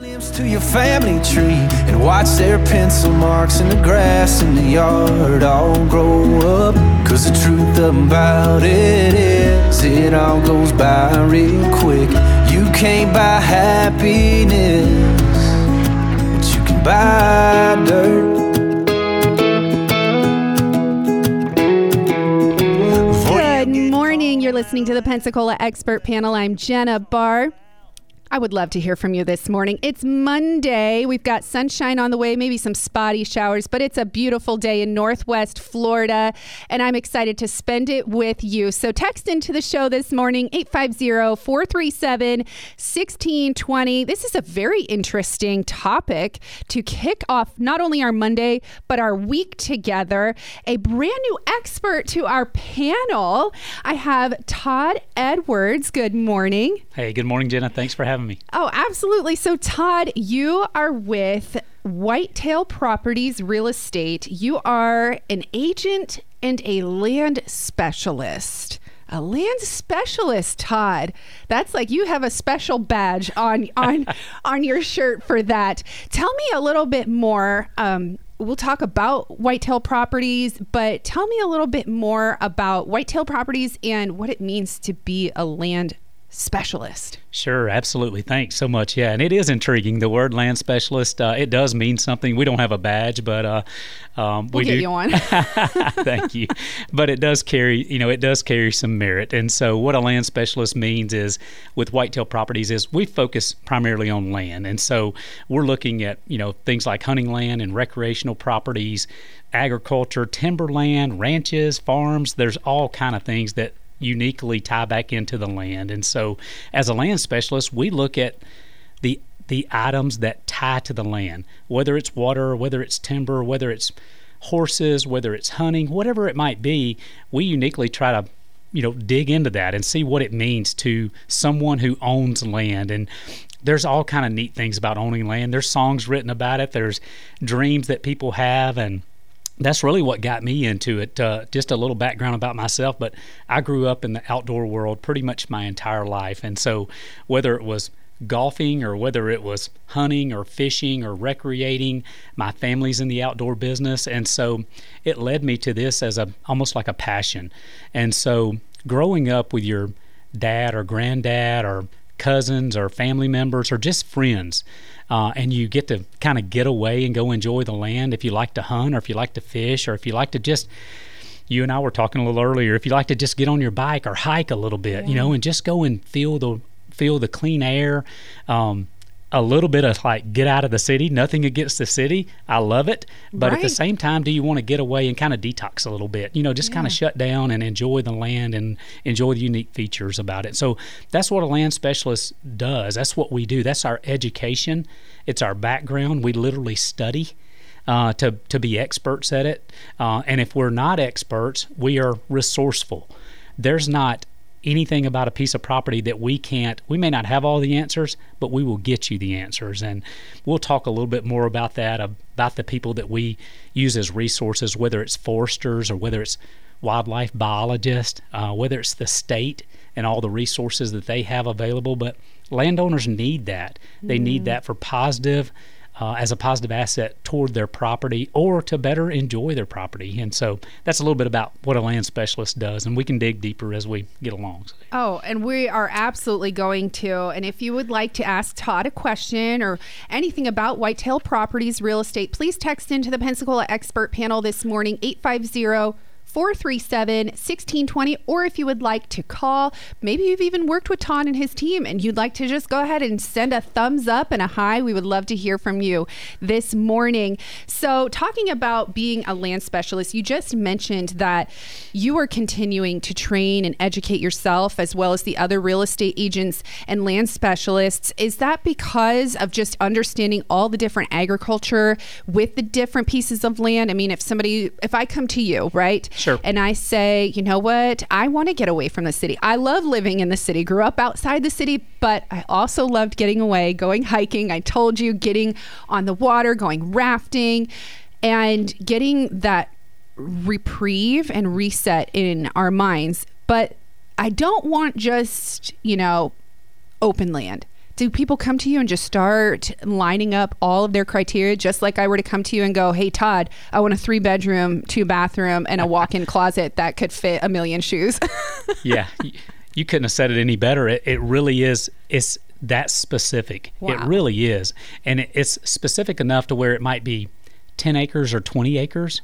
Limbs to your family tree and watch their pencil marks in the grass in the yard all grow up. Cause the truth about it is, it all goes by real quick. You can't buy happiness, but you can buy dirt. Good morning. You're listening to the Pensacola Expert Panel. I'm Jenna Barr. I would love to hear from you this morning. It's Monday. We've got sunshine on the way, maybe some spotty showers, but it's a beautiful day in Northwest Florida, and I'm excited to spend it with you. So text into the show this morning 850-437-1620. This is a very interesting topic to kick off not only our Monday, but our week together. A brand new expert to our panel. I have Todd Edwards. Good morning. Hey, good morning, Jenna. Thanks for having me. Oh, absolutely. So, Todd, you are with Whitetail Properties Real Estate. You are an agent and a land specialist. A land specialist, Todd. That's like you have a special badge on on on your shirt for that. Tell me a little bit more. Um, we'll talk about whitetail properties, but tell me a little bit more about whitetail properties and what it means to be a land specialist. Sure, absolutely. Thanks so much. Yeah, and it is intriguing. The word land specialist, uh, it does mean something. We don't have a badge, but uh, um, we'll we get do. you on. Thank you. But it does carry, you know, it does carry some merit. And so, what a land specialist means is, with whitetail properties, is we focus primarily on land, and so we're looking at, you know, things like hunting land and recreational properties, agriculture, timberland, ranches, farms. There's all kind of things that uniquely tie back into the land. And so, as a land specialist, we look at the the items that tie to the land, whether it's water, whether it's timber, whether it's horses, whether it's hunting, whatever it might be. We uniquely try to you know dig into that and see what it means to someone who owns land and there's all kind of neat things about owning land there's songs written about it there's dreams that people have and that's really what got me into it. Uh, just a little background about myself, but I grew up in the outdoor world pretty much my entire life. And so, whether it was golfing or whether it was hunting or fishing or recreating, my family's in the outdoor business. And so, it led me to this as a almost like a passion. And so, growing up with your dad or granddad or cousins or family members or just friends, uh, and you get to kind of get away and go enjoy the land if you like to hunt or if you like to fish or if you like to just you and I were talking a little earlier if you like to just get on your bike or hike a little bit you know and just go and feel the feel the clean air um, a little bit of like get out of the city. Nothing against the city. I love it. But at the same time do you want to get away and kind of detox a little bit? You know just kind of shut down and enjoy the land and enjoy the unique features about it. So that's what a land specialist does. That's what we do. That's our education. It's our background. We literally study uh, to, to be experts at it. Uh, and if we're not experts we are resourceful. There's not anything about a piece of property that we can't we may not have all the answers but we will get you the answers. And we'll talk a little bit more about that about the people that we use as resources whether it's foresters or whether it's wildlife biologists uh, whether it's the state and all the resources that they have available. But landowners need that. They need that for positive uh, as a positive asset toward their property or to better enjoy their property. And so that's a little bit about what a land specialist does, and we can dig deeper as we get along. Oh, and we are absolutely going to. And if you would like to ask Todd a question or anything about Whitetail Properties Real Estate, please text into the Pensacola Expert Panel this morning, 850 437 1620. Or if you would like to call, maybe you've even worked with Todd and his team and you'd like to just go ahead and send a thumbs up and a hi, we would love to hear from you this morning. So, talking about being a land specialist, you just mentioned that you are continuing to train and educate yourself as well as the other real estate agents and land specialists. Is that because of just understanding all the different agriculture with the different pieces of land? I mean, if somebody, if I come to you, right? Sure. And I say, you know what? I want to get away from the city. I love living in the city, grew up outside the city, but I also loved getting away, going hiking. I told you, getting on the water, going rafting, and getting that reprieve and reset in our minds. But I don't want just, you know, open land. Do people come to you and just start lining up all of their criteria, just like I were to come to you and go, "Hey, Todd, I want a three bedroom, two bathroom, and a walk in closet that could fit a million shoes." yeah, you couldn't have said it any better. It, it really is. It's that specific. Wow. It really is, and it, it's specific enough to where it might be ten acres or twenty acres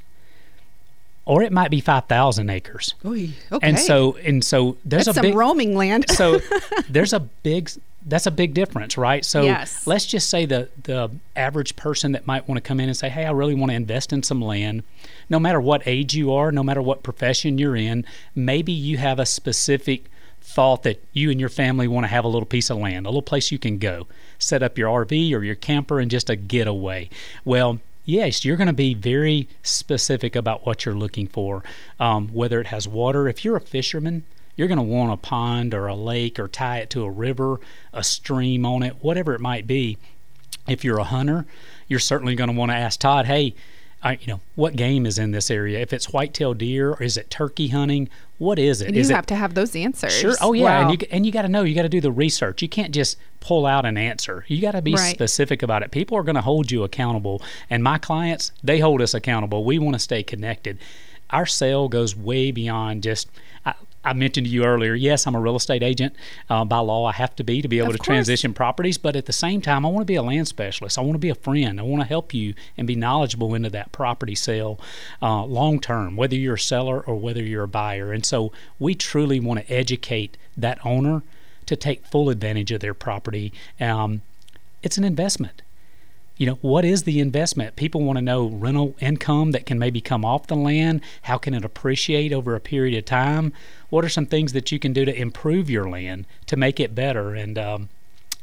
or it might be 5,000 acres. okay. And so and so there's That's a some big roaming land. so there's a big that's a big difference, right? So Yes. let's just say the the average person that might want to come in and say, "Hey, I really want to invest in some land." No matter what age you are, no matter what profession you're in, maybe you have a specific thought that you and your family want to have a little piece of land, a little place you can go, set up your RV or your camper and just a getaway. Well, yes, you're going to be very specific about what you're looking for, um, whether it has water. If you're a fisherman, you're going to want a pond or a lake or tie it to a river, a stream on it, whatever it might be. If you're a hunter, you're certainly going to want to ask Todd, hey, I, you know, what game is in this area? If it's whitetail deer or is it turkey hunting? What is it? and Is you it have to have those answers. Sure. Oh yeah, Wow. and you and you got to know. You got to do the research. You can't just pull out an answer. You got to be Right. specific about it. People are going to hold you accountable, and my clients they hold us accountable. We want to stay connected. Our sale goes way beyond just. I, I mentioned to you earlier. Yes, I'm a real estate agent uh, by law. I have to be to be able Of to course. transition properties. But at the same time, I want to be a land specialist. I want to be a friend. I want to help you and be knowledgeable into that property sale uh, long term, whether you're a seller or whether you're a buyer. And so we truly want to educate that owner to take full advantage of their property. Um, it's an investment. You know, what is the investment? People want to know rental income that can maybe come off the land. How can it appreciate over a period of time? What are some things that you can do to improve your land to make it better? And um,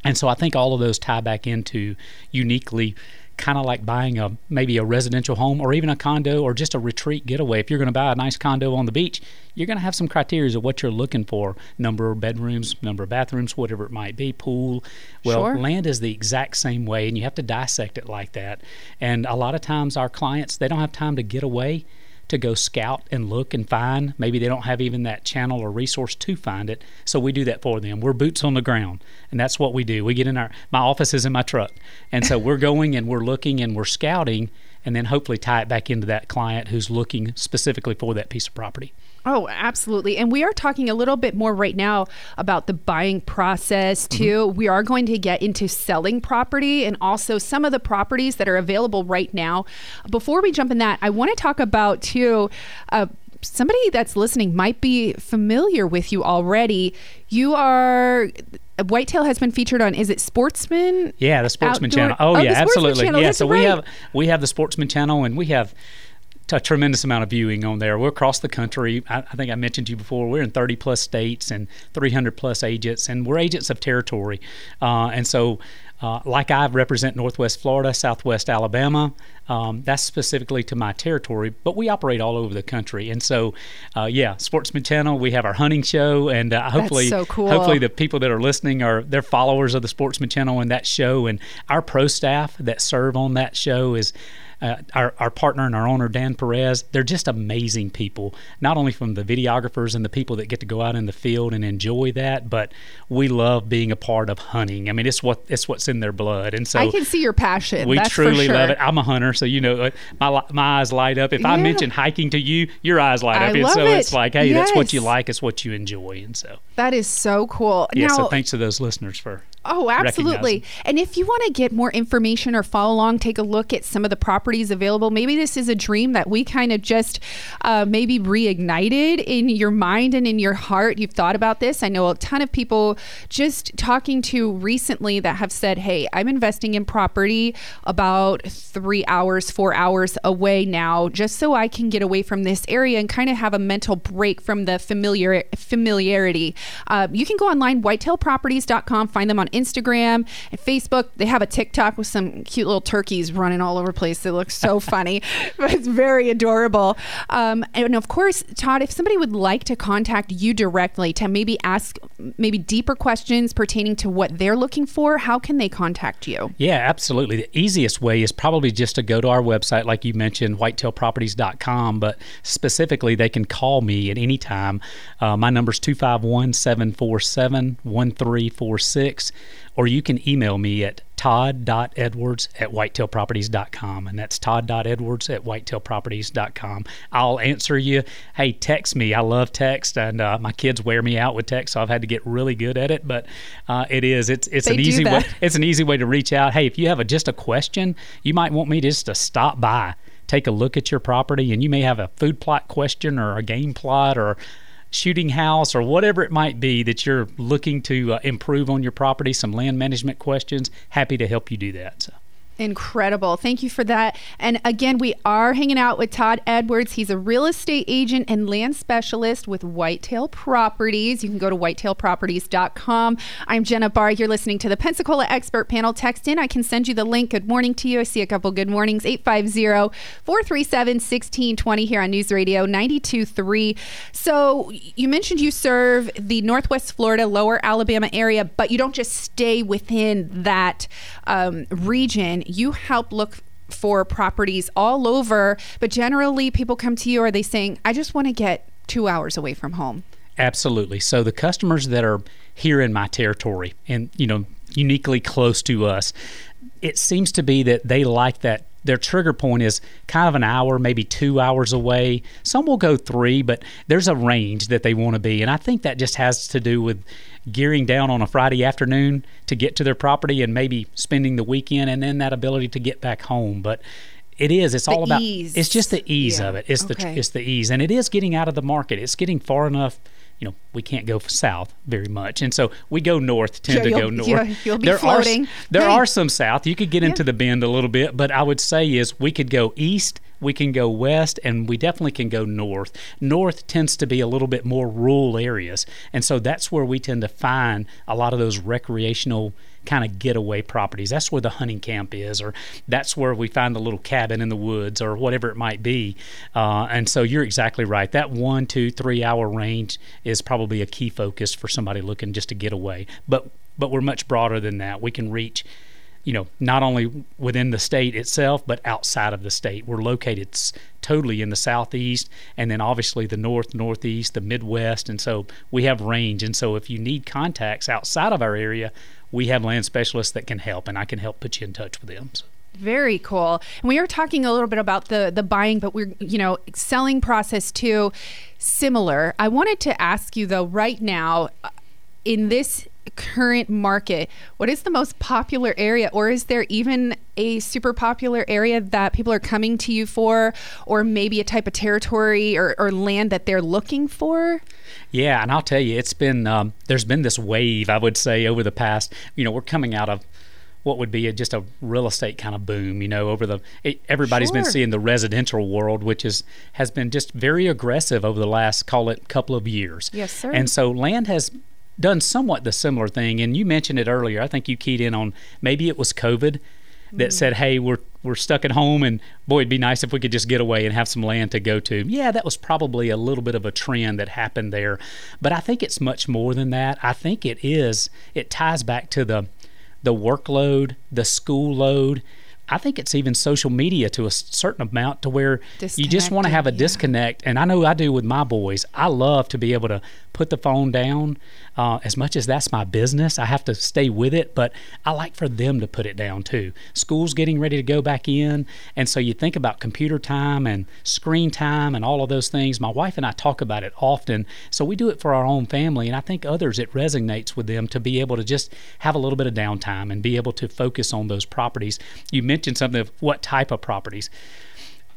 and so I think all of those tie back into uniquely kind of like buying a maybe a residential home or even a condo or just a retreat getaway. If you're going to buy a nice condo on the beach, you're going to have some criteria of what you're looking for: number of bedrooms, number of bathrooms, whatever it might be, pool. Well, Sure. land is the exact same way, and you have to dissect it like that. And a lot of times, our clients they don't have time to get away to go scout and look and find. Maybe they don't have even that channel or resource to find it. So we do that for them. We're boots on the ground. And that's what we do. We get in our my office is in my truck. And so we're going and we're looking and we're scouting and then hopefully tie it back into that client who's looking specifically for that piece of property. Oh, absolutely. And we are talking a little bit more right now about the buying process, Mm-hmm. too. We are going to get into selling property and also some of the properties that are available right now. Before we jump in that, I want to talk about, too, uh, somebody that's listening might be familiar with you already. You are. Whitetail has been featured on, is it Sportsman? Yeah, the Sportsman Outdoor- Channel. Oh, Oh, yeah, absolutely. Yeah, that's so we have we have the Sportsman Channel, and we have a tremendous amount of viewing on there. We're across the country. I, I think I mentioned to you before. We're in 30 plus states and 300 plus agents, and we're agents of territory. Uh, and so, uh, like I represent Northwest Florida, Southwest Alabama. Um, that's specifically to my territory, but we operate all over the country. And so, uh, yeah, Sportsman Channel. We have our hunting show, and uh, hopefully, so cool. hopefully the people that are listening are they're followers of the Sportsman Channel and that show. And our pro staff that serve on that show is uh, our, our partner and our owner Dan Perez. They're just amazing people. Not only from the videographers and the people that get to go out in the field and enjoy that, but we love being a part of hunting. I mean, it's what it's what's in their blood. And so I can see your passion. we that's for truly sure. love it. I'm a hunter, so you know my my eyes light up. If I mention hiking to you, your eyes light I up. and love so it's like, hey, that's what you like. It's what you enjoy. And so, That is so cool. yeah. now, so thanks to those listeners for Oh, absolutely. And if you want to get more information or follow along, take a look at some of the properties available. Maybe this is a dream that we kind of just uh, maybe reignited in your mind and in your heart. You've thought about this. I know a ton of people just talking to recently that have said, hey, I'm investing in property about three hours, four hours away now, just so I can get away from this area and kind of have a mental break from the familiar familiarity. Uh, you can go online, whitetailproperties.com, find them on Instagram and Facebook. They have a TikTok with some cute little turkeys running all over the place. They look so funny, but it's very adorable. Um, and of course, Todd, if somebody would like to contact you directly to maybe ask maybe deeper questions pertaining to what they're looking for, how can they contact you? Yeah, absolutely. The easiest way is probably just to go to our website, like you mentioned, whitetailproperties.com. But specifically, they can call me at any time. Uh, my number is 251 747 1346. Or you can email me at todd.edwards at whitetailproperties.com. And that's todd.edwards at whitetailproperties.com. I'll answer you. Hey, text me. I love text, and uh, my kids wear me out with text, so I've had to get really good at it. But uh, it is. It's it's They an easy way. It's an easy way to reach out. Hey, if you have a, just a question, you might want me just to stop by, take a look at your property, and you may have a food plot question or a game plot or shooting house or whatever it might be that you're looking to uh, improve on your property, some land management questions, happy to help you do that. So. Incredible. Thank you for that. And again, we are hanging out with Todd Edwards. He's a real estate agent and land specialist with Whitetail Properties. You can go to whitetailproperties.com. I'm Jenna Barr. You're listening to the Pensacola Expert Panel. Text in. I can send you the link. Good morning to you. I see a couple good mornings. 850 437 1620 here on News Radio 923. So you mentioned you serve the Northwest Florida, Lower Alabama area, but you don't just stay within that um, region. You help look for properties all over, but generally people come to you. Are they saying, I just want to get two hours away from home? Absolutely. So the customers that are here in my territory and you know uniquely close to us, it seems to be that they like that their trigger point is kind of an hour, maybe two hours away. Some will go three, but there's a range that they want to be. And I think that just has to do with gearing down on a Friday afternoon to get to their property and maybe spending the weekend and then that ability to get back home. But it is. It's The all about. ease. It's just the ease Yeah. of it. It's Okay. the it's the ease, and it is getting out of the market. It's getting far enough. You know, we can't go south very much, and so we go north. Tend Yeah, to go you'll- north. yeah, you'll be there floating. Are, there Hey. are some south. You could get into the bend a little bit, but I would say is we could go east, we can go west, and we definitely can go north. North tends to be a little bit more rural areas, and so that's where we tend to find a lot of those recreational kind of getaway properties. That's where the hunting camp is, or that's where we find the little cabin in the woods, or whatever it might be. Uh, and so you're exactly right. That one, two, three hour range is probably a key focus for somebody looking just to get away. But but we're much broader than that. We can reach you know, not only within the state itself, but outside of the state. We're located totally in the southeast, and then obviously the north, northeast, the Midwest, and so we have range. And so if you need contacts outside of our area, we have land specialists that can help, and I can help put you in touch with them. So. Very cool. And we are talking a little bit about the the buying, but we're you know selling process too. Similar. I wanted to ask you though, right now, uh, in this current market, what is the most popular area, or is there even a super popular area that people are coming to you for, or maybe a type of territory or, or land that they're looking for? Yeah, and I'll tell you, it's been um, there's been this wave, I would say, over the past. You know, we're coming out of what would be a, just a real estate kind of boom. You know, over the it, everybody's been seeing the residential world, which is has been just very aggressive over the last call it couple of years. Yes, sir. And so land has done somewhat the similar thing. And you mentioned it earlier. I think you keyed in on maybe it was COVID that mm-hmm. said, "Hey, we're we're stuck at home, and boy, it'd be nice if we could just get away and have some land to go to." Yeah, that was probably a little bit of a trend that happened there, but I think it's much more than that. I think it is. It ties back to the the workload, the school load. I think it's even social media to a certain amount to where you just want to have a yeah. disconnect. And I know I do with my boys. I love to be able to put the phone down. Uh, as much as that's my business, I have to stay with it, but I like for them to put it down too. School's getting ready to go back in. And so you think about computer time and screen time and all of those things. My wife and I talk about it often. So we do it for our own family. And I think others, it resonates with them to be able to just have a little bit of downtime and be able to focus on those properties. You mentioned something of what type of properties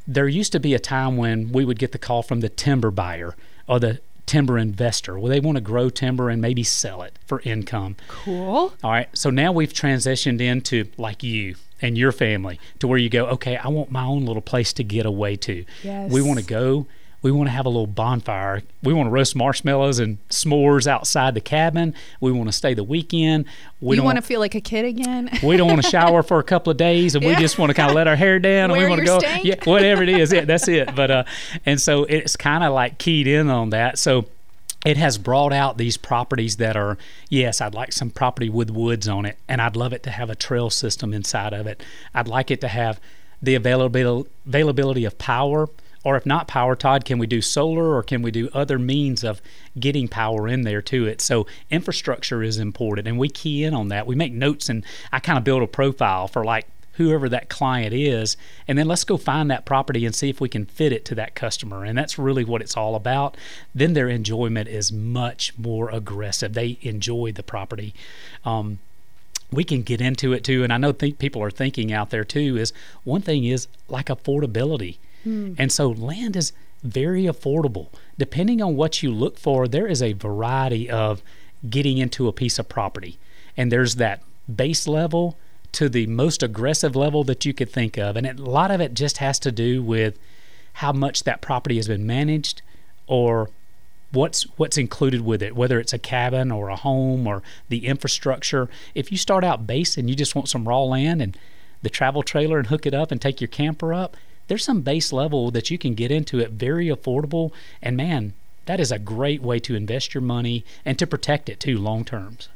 there used to be a time when we would get the call from the timber buyer or the timber investor where they want to grow timber and maybe sell it for income. Cool. All right. So now we've transitioned into like you and your family to where you go, okay, I want my own little place to get away to. Yes. We want to go. We want to have a little bonfire. We want to roast marshmallows and s'mores outside the cabin. We want to stay the weekend. We you want to feel like a kid again? we don't want to shower for a couple of days and we just want to kind of let our hair down and we want to go stank. yeah whatever it is yeah that's it but uh and so it's kind of like keyed in on that so it has brought out these properties that are yes i'd like some property with woods on it and i'd love it to have a trail system inside of it i'd like it to have the availability availability of power Or if not power, Todd, can we do solar or can we do other means of getting power in there to it? So infrastructure is important and we key in on that. We make notes and I kind of build a profile for like whoever that client is and then let's go find that property and see if we can fit it to that customer and that's really what it's all about then their enjoyment is much more aggressive they enjoy the property um, we can get into it too and i know th- people are thinking out there too is one thing is like affordability mm. and so land is very affordable depending on what you look for there is a variety of getting into a piece of property and there's that base level to the most aggressive level that you could think of. And a lot of it just has to do with how much that property has been managed or what's what's included with it, whether it's a cabin or a home or the infrastructure. If you start out base and you just want some raw land and the travel trailer and hook it up and take your camper up, there's some base level that you can get into it very affordable and man, that is a great way to invest your money and to protect it too long terms.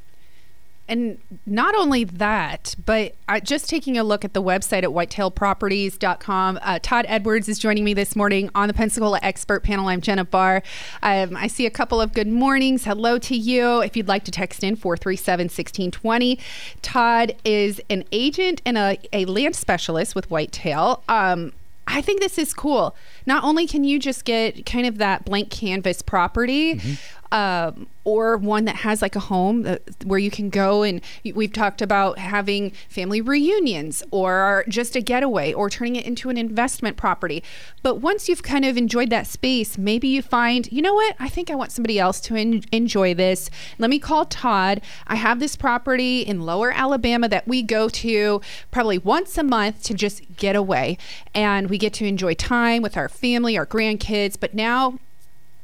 And not only that, but just taking a look at the website at whitetailproperties.com. Uh, Todd Edwards is joining me this morning on the Pensacola Expert Panel. I'm Jenna Barr. Um, I see a couple of good mornings. Hello to you. If you'd like to text in 437 1620. Todd is an agent and a, a land specialist with Whitetail. Um, I think this is cool. Not only can you just get kind of that blank canvas property, mm-hmm um, or one that has like a home that, where you can go and we've talked about having family reunions or just a getaway or turning it into an investment property. But once you've kind of enjoyed that space, maybe you find, you know what, I think I want somebody else to en- enjoy this. Let me call Todd. I have this property in lower Alabama that we go to probably once a month to just get away. And we get to enjoy time with our family, our grandkids. But now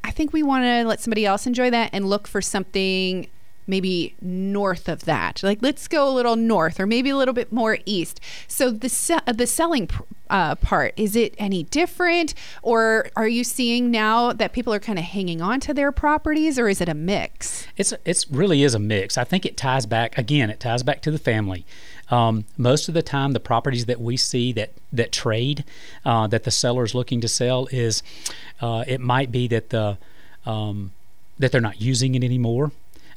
I think we want to let somebody else enjoy that and look for something maybe north of that. Like let's go a little north or maybe a little bit more east. So the se- the selling uh, part is it any different or are you seeing now that people are kind of hanging on to their properties or is it a mix? It's it's really is a mix. I think it ties back again. It ties back to the family. Um, most of the time, the properties that we see that that trade, uh, that the seller is looking to sell, is uh, it might be that the um, that they're not using it anymore.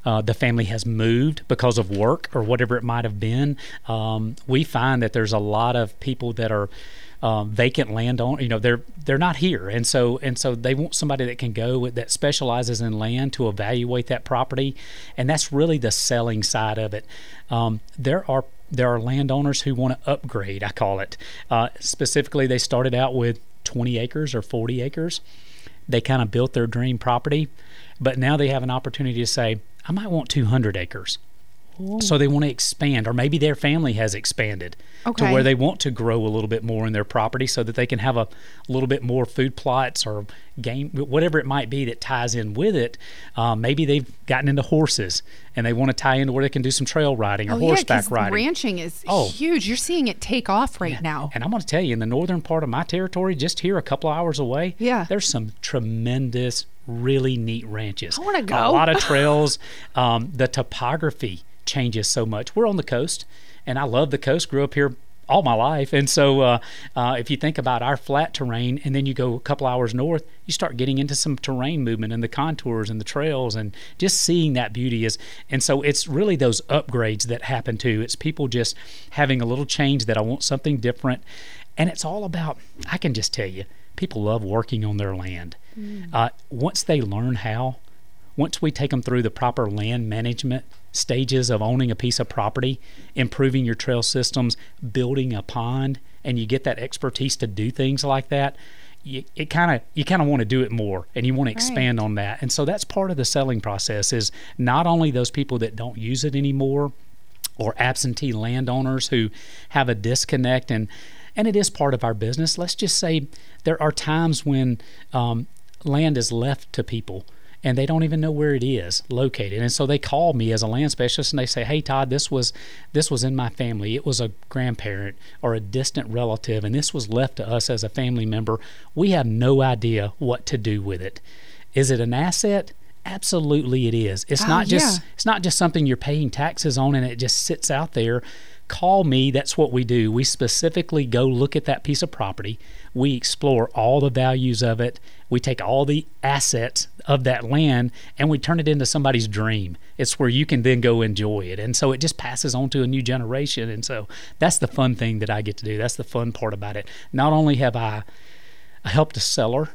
Uh, the family has moved because of work or whatever it might have been. Um, we find that there's a lot of people that are um, vacant land on. You know, they're they're not here, and so and so they want somebody that can go that specializes in land to evaluate that property, and that's really the selling side of it. Um, there are there are landowners who want to upgrade. I call it uh, specifically. They started out with 20 acres or 40 acres. They kind of built their dream property, but now they have an opportunity to say, I might want 200 acres. So they want to expand, or maybe their family has expanded okay. to where they want to grow a little bit more in their property so that they can have a little bit more food plots or game, whatever it might be that ties in with it. Um, maybe they've gotten into horses and they want to tie into where they can do some trail riding or oh, horseback yeah, riding. Ranching is oh. huge. You're seeing it take off right yeah. now. And I'm going to tell you, in the northern part of my territory, just here a couple hours away, yeah. there's some tremendous, really neat ranches. I want to go. A lot of trails. um, the topography changes so much. We're on the coast, and I love the coast. Grew up here all my life, and so uh, uh, if you think about our flat terrain, and then you go a couple hours north, you start getting into some terrain movement and the contours and the trails, and just seeing that beauty is. And so it's really those upgrades that happen too. It's people just having a little change that I want something different, and it's all about. I can just tell you, people love working on their land. Mm. Uh, once they learn how, once we take them through the proper land management stages of owning a piece of property, improving your trail systems, building a pond, and you get that expertise to do things like that, you, it kind of you kind of want to do it more and you want to expand right. on that. And so that's part of the selling process is not only those people that don't use it anymore or absentee landowners who have a disconnect and and it is part of our business. Let's just say there are times when um, land is left to people and they don't even know where it is located. And so they call me as a land specialist and they say, "Hey Todd, this was this was in my family. It was a grandparent or a distant relative and this was left to us as a family member. We have no idea what to do with it. Is it an asset? Absolutely it is. It's oh, not just yeah. it's not just something you're paying taxes on and it just sits out there call me. That's what we do. We specifically go look at that piece of property. We explore all the values of it. We take all the assets of that land and we turn it into somebody's dream. It's where you can then go enjoy it. And so it just passes on to a new generation. And so that's the fun thing that I get to do. That's the fun part about it. Not only have I helped a seller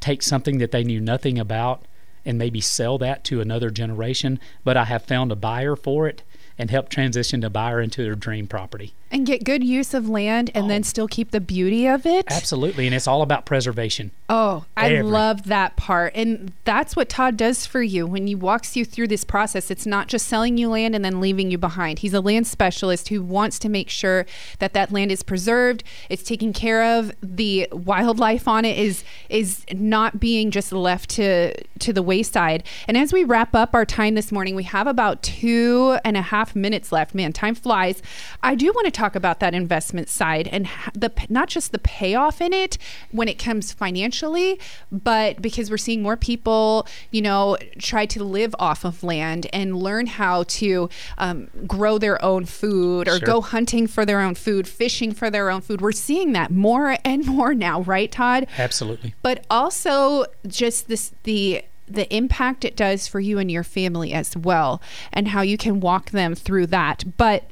take something that they knew nothing about and maybe sell that to another generation, but I have found a buyer for it and helped transition the buyer into their dream property. And get good use of land and oh. then still keep the beauty of it. Absolutely. And it's all about preservation. Oh, I Every. love that part. And that's what Todd does for you when he walks you through this process. It's not just selling you land and then leaving you behind. He's a land specialist who wants to make sure that that land is preserved, it's taken care of, the wildlife on it is is not being just left to to the wayside. And as we wrap up our time this morning, we have about two and a half minutes left. Man, time flies. I do want to talk about that investment side and the not just the payoff in it when it comes financially, but because we're seeing more people, you know, try to live off of land and learn how to um, grow their own food or sure. go hunting for their own food, fishing for their own food. We're seeing that more and more now, right, Todd? Absolutely. But also just this the the impact it does for you and your family as well and how you can walk them through that. But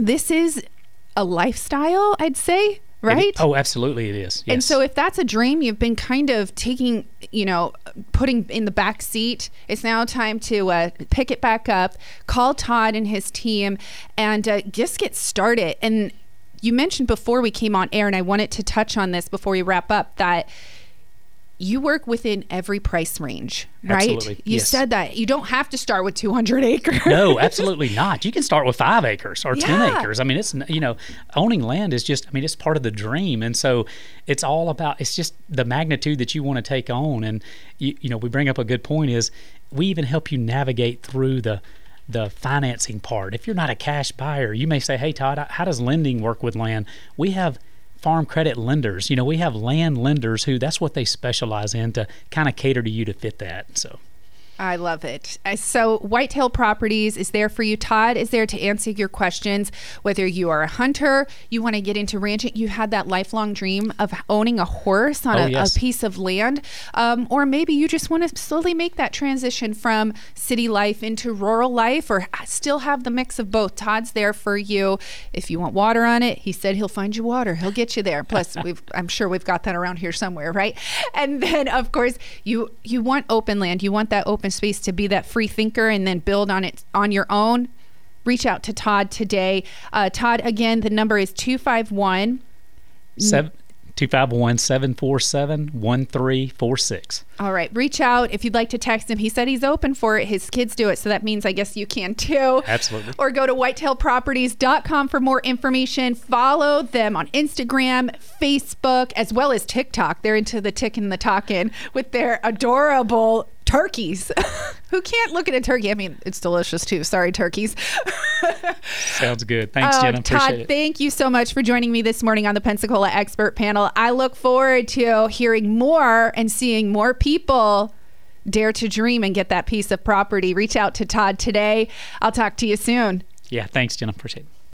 this is a lifestyle, I'd say, right? It, oh, absolutely, it is. Yes. And so, if that's a dream you've been kind of taking, you know, putting in the back seat, it's now time to uh, pick it back up. Call Todd and his team, and uh, just get started. And you mentioned before we came on air, and I wanted to touch on this before we wrap up that you work within every price range, right? Absolutely. You yes. said that you don't have to start with 200 acres. no, absolutely not. You can start with five acres or yeah. 10 acres. I mean, it's, you know, owning land is just, I mean, it's part of the dream. And so it's all about, it's just the magnitude that you want to take on. And, you, you know, we bring up a good point is we even help you navigate through the, the financing part. If you're not a cash buyer, you may say, "Hey Todd, how does lending work with land?" We have farm credit lenders. You know, we have land lenders who that's what they specialize in to kind of cater to you to fit that. So I love it. Uh, so, Whitetail Properties is there for you. Todd is there to answer your questions. Whether you are a hunter, you want to get into ranching, you had that lifelong dream of owning a horse on oh, a, yes. a, piece of land, um, or maybe you just want to slowly make that transition from city life into rural life, or still have the mix of both. Todd's there for you. If you want water on it, he said he'll find you water. He'll get you there. Plus, we've I'm sure we've got that around here somewhere, right? And then, of course, you you want open land. You want that open space to be that free thinker and then build on it on your own, reach out to Todd today. Uh, Todd, again, the number is 251 Seven, 251 747 1346. All right. Reach out if you'd like to text him. He said he's open for it. His kids do it. So that means I guess you can too. Absolutely. Or go to whitetailproperties.com for more information. Follow them on Instagram, Facebook, as well as TikTok. They're into the tick and the talking with their adorable turkeys. Who can't look at a turkey? I mean, it's delicious too. Sorry, turkeys. Sounds good. Thanks, uh, Jenna. Appreciate Todd, it. thank you so much for joining me this morning on the Pensacola Expert Panel. I look forward to hearing more and seeing more people dare to dream and get that piece of property. Reach out to Todd today. I'll talk to you soon. Yeah, thanks, Jenna. Appreciate it.